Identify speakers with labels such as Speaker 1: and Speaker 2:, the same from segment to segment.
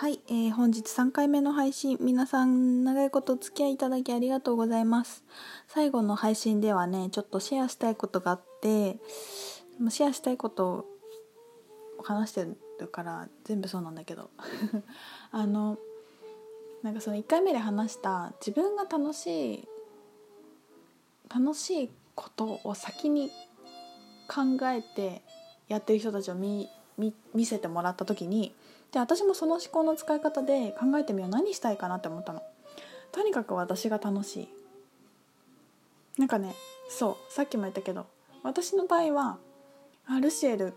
Speaker 1: はい、えー本日3回目の配信皆さん長いことお付き合いいただきありがとうございます。最後の配信ではねちょっとシェアしたいことがあってシェアしたいことを話してるから全部そうなんだけど。あのなんかその1回目で話した自分が楽しい楽しいことを先に考えてやってる人たちを見見見せてもらった時にで私もその思考の使い方で考えてみよう何したいかなって思ったの。とにかく私が楽しい。なんかねそうさっきも言ったけど私の場合はあルシエル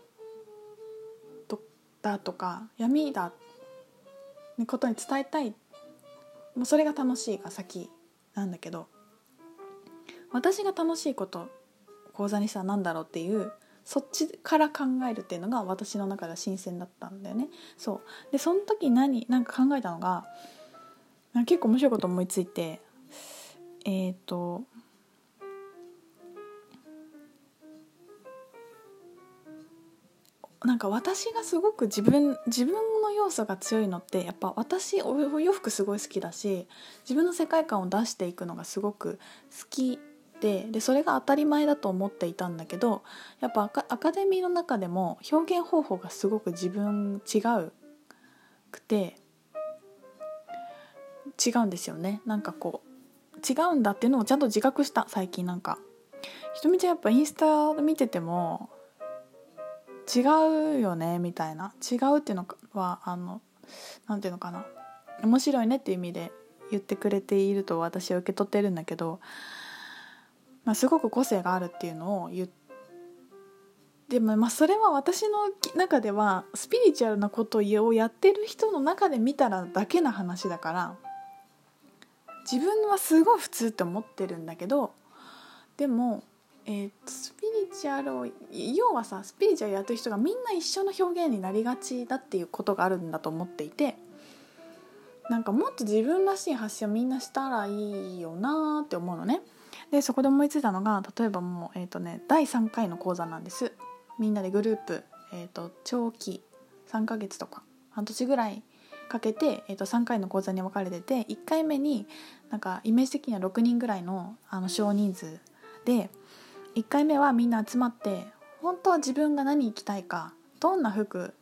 Speaker 1: だとか闇だってことに伝えたい。もうそれが楽しいが先なんだけど私が楽しいこと講座にしたら何だろうっていうそっちから考えるっていうのが私の中では新鮮だったんだよね。そう。でその時何なんか考えたのが結構面白いこと思いついてえっ、となんか私がすごく自分自分の要素が強いのってやっぱ私お洋服すごい好きだし自分の世界観を出していくのがすごく好きででそれが当たり前だと思っていたんだけどやっぱアカデミーの中でも表現方法がすごく自分違うくて違うんですよね。なんかこう違うんだっていうのをちゃんと自覚した最近なんか。ひとみちゃんやっぱインスタ見てても違うよねみたいな。違うっていうのはあのなんていうのかな。面白いねっていう意味で言ってくれていると私は受け取ってるんだけどまあ、すごく個性があるっていうのを言ってもまあそれは私の中ではスピリチュアルなことをやってる人の中で見たらだけな話だから自分はすごい普通って思ってるんだけどでも、えー、スピリチュアルを要はさスピリチュアルやってる人がみんな一緒の表現になりがちだっていうことがあるんだと思っていて。なんかもっと自分らしい発信をみんなしたらいいよなって思うのね。でそこで思いついたのが例えばもう、えーとね、第3回の講座なんです。みんなでグループ、えーと、長期3ヶ月とか半年ぐらいかけて、えーと、3回の講座に分かれてて1回目になんかイメージ的には6人ぐらいのあの少人数で1回目はみんな集まって本当は自分が何着たいかどんな服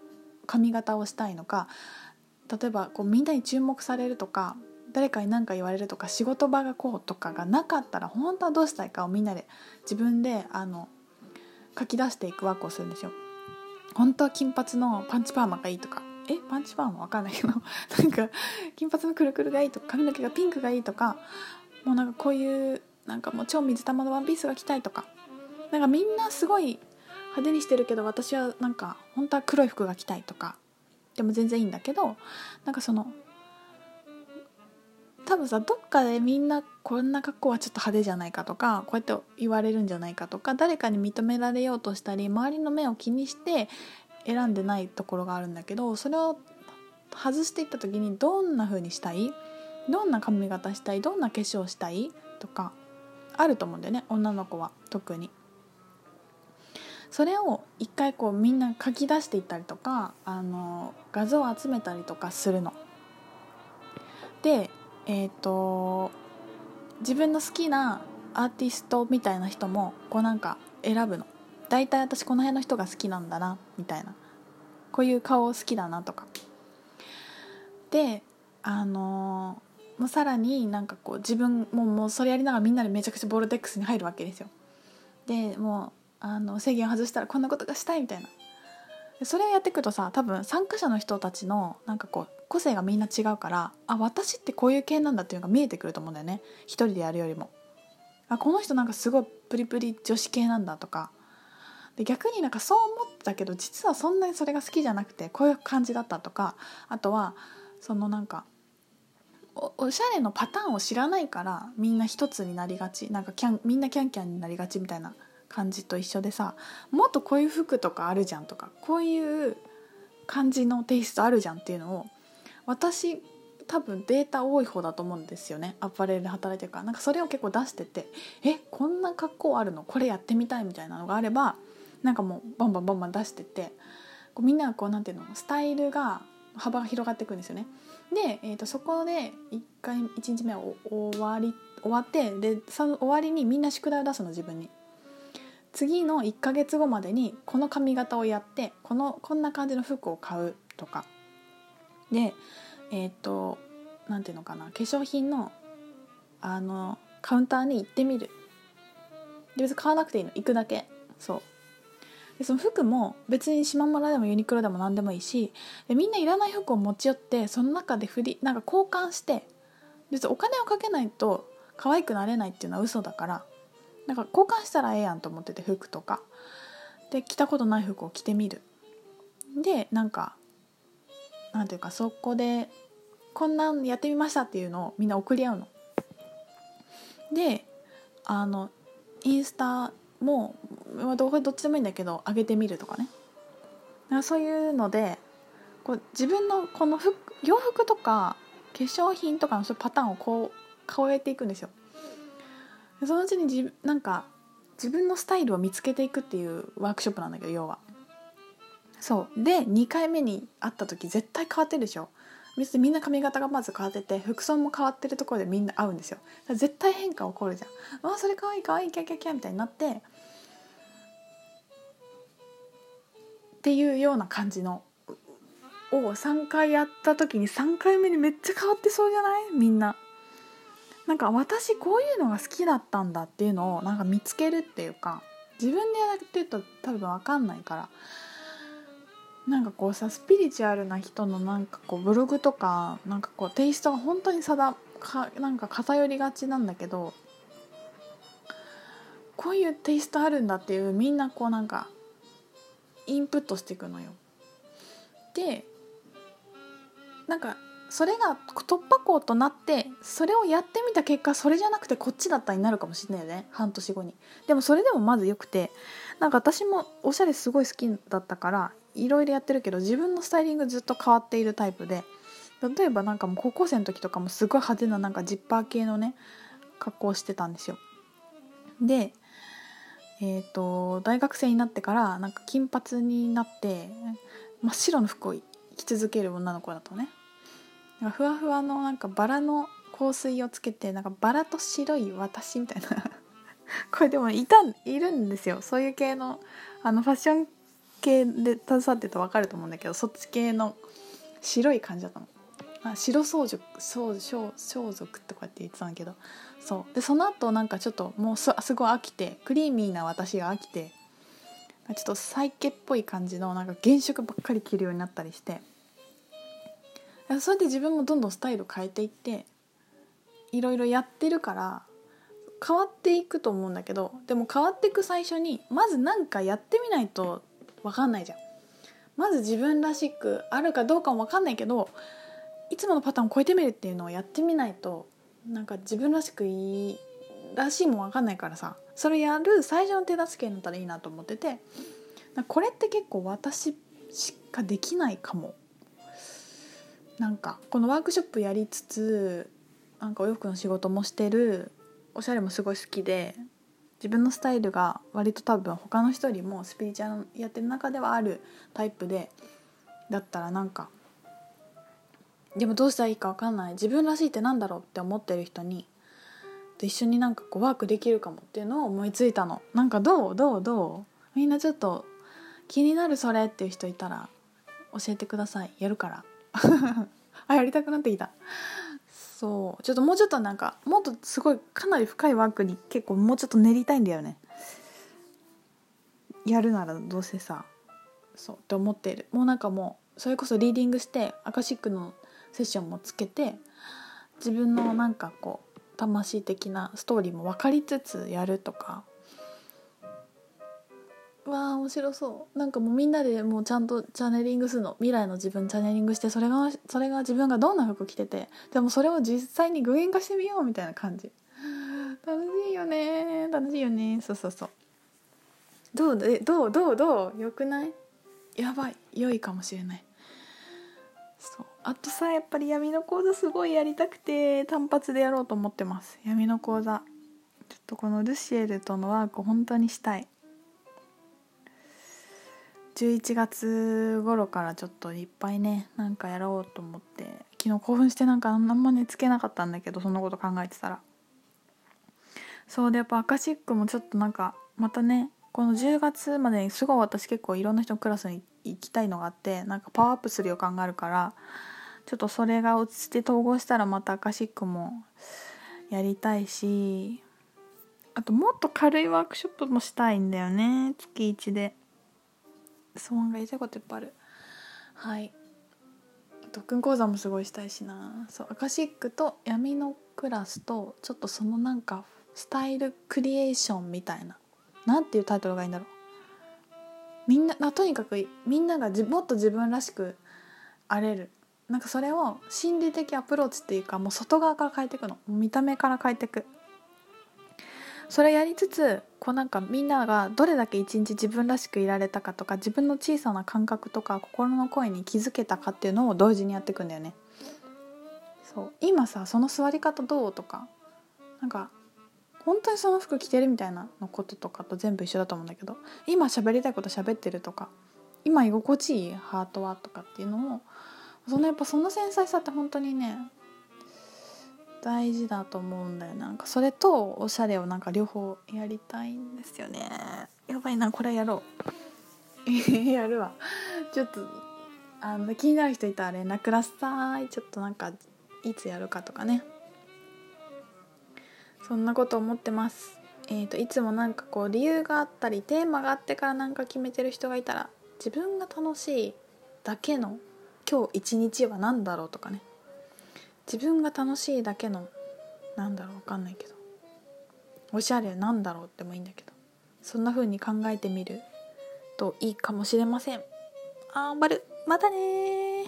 Speaker 1: 髪型をしたいのか例えばこうみんなに注目されるとか誰かに何か言われるとか仕事場がこうとかがなかったら本当はどうしたいかをみんなで自分であの書き出していくワークをするんですよ。本当は金髪のパンチパーマがいいとか。えパンチパーマわかんないけど。なんか金髪のくるくるがいいとか髪の毛がピンクがいいとか。もうなんかこういうなんかもう超水玉のワンピースが着たいとか。なんかみんなすごい派手にしてるけど私はなんか本当は黒い服が着たいとか。でも全然いいんだけどなんかその多分さどっかでみんなこんな格好はちょっと派手じゃないかとかこうやって言われるんじゃないかとか誰かに認められようとしたり周りの目を気にして選んでないところがあるんだけどそれを外していった時にどんな風にしたい？どんな髪型したい？どんな化粧したい？とかあると思うんだよね女の子は特に。それを一回こうみんな書き出していったりとかあの画像を集めたりとかするの。でえっ、ー、と自分の好きなアーティストみたいな人もこうなんか選ぶの。大体私この辺の人が好きなんだなみたいな。こういう顔好きだなとか。であのもうさらになんかこう自分ももうそれやりながらみんなでめちゃくちゃボルテックスに入るわけですよ。でもうあの制限を外したらこんなことがしたいみたいな。それをやっていくとさ多分参加者の人たちのなんかこう個性がみんな違うからあ私ってこういう系なんだっていうのが見えてくると思うんだよね。一人でやるよりも。あこの人なんかすごいプリプリ女子系なんだとか。で逆になんかそう思ってたけど実はそんなにそれが好きじゃなくてこういう感じだったとか。あとはそのなんかおおしゃれのパターンを知らないからみんな一つになりがち。なんかキャンみんなキャンキャンになりがちみたいな感じと一緒でさもっとこういう服とかあるじゃんとかこういう感じのテイストあるじゃんっていうのを私多分データ多い方だと思うんですよね。アパレルで働いてるから。なんかそれを結構出しててえこんな格好あるの？これやってみたいみたいなのがあればなんかもうバンバンバンバン出しててこうみんながこうなんていうの？スタイルが幅が広がっていくんですよね。で、えー、とそこで1回1日目は終わり終わってでその終わりにみんな宿題を出すの自分に。次の1ヶ月後までにこの髪型をやってこのこんな感じの服を買うとか。でえっ、ー、と何ていうのかな化粧品のあのカウンターに行ってみる。で別に買わなくていいの。行くだけ。そう。でその服も別に島村でもユニクロでも何でもいいしでみんないらない服を持ち寄ってその中で振りなんか交換して別にお金をかけないと可愛くなれないっていうのは嘘だからなんか交換したらええやんと思ってて服とか。で着たことない服を着てみる。でなんかなんていうかそこでこんなんやってみましたっていうのをみんな送り合うの。であのインスタもどどっちでもいいんだけど上げてみるとかね。かそういうのでこう自分のこの服洋服とか化粧品とかのそういうパターンをこう超えていくんですよ。そのうちに自なんか自分のスタイルを見つけていくっていうワークショップなんだけど要は。そう。で2回目に会った時絶対変わってるでしょ。別にみんな髪型がまず変わってて服装も変わってるところでみんな会うんですよ。絶対変化起こるじゃん。あそれかわいいかわいいキャキャキャみたいになってっていうような感じのを3回やった時に3回目にめっちゃ変わってそうじゃない？みんな。なんか私こういうのが好きだったんだっていうのをなんか見つけるっていうか自分でやってると多分分かんないから。なんかこうさスピリチュアルな人のなんかこうブログとかなんかこうテイストが本当に定かなんか偏りがちなんだけどこういうテイストあるんだっていうみんなこうなんかインプットしていくのよ。でなんかそれが突破口となってそれをやってみた結果それじゃなくてこっちだったになるかもしれないよね半年後にでもそれでもまずよくてなんか私もおしゃれすごい好きだったからいろいろやってるけど自分のスタイリングずっと変わっているタイプで例えばなんかもう高校生の時とかもすごい派手ななんかジッパー系のね格好してたんですよ。でえーと、大学生になってからなんか金髪になって真っ白の服を着続ける女の子だとね。なんかふわふわのなんかバラの香水をつけてなんかバラと白い私みたいな。これでもいたいるんですよ。そういう系のあのファッション系で携わってると分かると思うんだけどそっち系の白い感じだったの。あ白装束装装装束とかって言ってたんだけど。そう。でその後なんかちょっともうすすごい飽きてクリーミーな私が飽きてちょっとサイケっぽい感じのなんか原色ばっかり着るようになったりして。それで自分もどんどんスタイル変えていっていろいろやってるから変わっていくと思うんだけどでも変わっていく最初にまず何かやってみないと分かんないじゃん。まず自分らしくあるかどうかも分かんないけどいつものパターンを超えてみるっていうのをやってみないとなんか自分らしくいいらしいもん分かんないからさそれやる最初の手助けになったらいいなと思っててこれって結構私しかできないかもなんかこのワークショップやりつつなんかお洋服の仕事もしてるおしゃれもすごい好きで自分のスタイルが割と多分他の人よりもスピリチュアルやってる中ではあるタイプでだったらなんかでもどうしたらいいか分かんない。自分らしいってなんだろうって思ってる人にと一緒になんかこうワークできるかもっていうのを思いついたの。なんかどう？どう？どう？みんなちょっと気になるそれっていう人いたら教えてください。やるから。あやりたくなってきた。そう。ちょっともうちょっとなんかもっとすごいかなり深い枠に結構もうちょっと練りたいんだよね。やるならどうせさそうって思ってる。もうなんかもうそれこそリーディングしてアカシックのセッションもつけて自分のなんかこう魂的なストーリーも分かりつつやるとか。わあ面白そう。なんかもうみんなでもうちゃんとチャネリングするの。未来の自分チャネリングしてそれがそれが自分がどんな服着ててでもそれを実際に具現化してみようみたいな感じ。楽しいよね楽しいよねそうそうそう。どうえどうどうどう？よくない？やばい。良いかもしれない。そう。あとさやっぱり闇の講座すごいやりたくて単発でやろうと思ってます。闇の講座。ちょっとこのルシエルとのワーク本当にしたい11月頃からちょっといっぱいねなんかやろうと思って昨日興奮してなんかあんま寝つけなかったんだけどそんなこと考えてたら。そうでやっぱアカシックもちょっとなんかまたねこの10月までにすごい私結構いろんな人のクラスに行きたいのがあってなんかパワーアップする予感があるからちょっとそれが落ち着いて統合したらまたアカシックもやりたいしあともっと軽いワークショップもしたいんだよね月1で。そうなんか言いたいこといっぱいある。はい。特訓講座もすごいしたいしな。そうアカシックと闇のクラスとちょっとそのなんかスタイルクリエーションみたいな。なんていうタイトルがいいんだろう。みんななとにかくみんながもっと自分らしくあれる。なんかそれを心理的アプローチっていうかもう外側から変えていくの。見た目から変えていく。それやりつつこうなんかみんながどれだけ一日自分らしくいられたかとか自分の小さな感覚とか心の声に気づけたかっていうのを同時にやっていくんだよね。そう。今さその座り方どうとかなんか本当にその服着てるみたいなのこととかと全部一緒だと思うんだけど今喋りたいこと喋ってるとか今居心地いいハートはとかっていうのをそのやっぱその繊細さって本当にね大事だと思うんだよ。なんかそれとおしゃれをなんか両方やりたいんですよね。やばいなこれやろう。やるわ。ちょっとあの気になる人いたら連絡ください。ちょっとなんかいつやるかとかね。そんなこと思ってます。えーと、いつもなんかこう理由があったりテーマがあってからなんか決めてる人がいたら自分が楽しいだけの今日一日は何だろうとかね。自分が楽しいだけのなんだろう分かんないけど。おしゃれなんだろうってもいいんだけど。そんな風に考えてみるといいかもしれません。あーまる。またね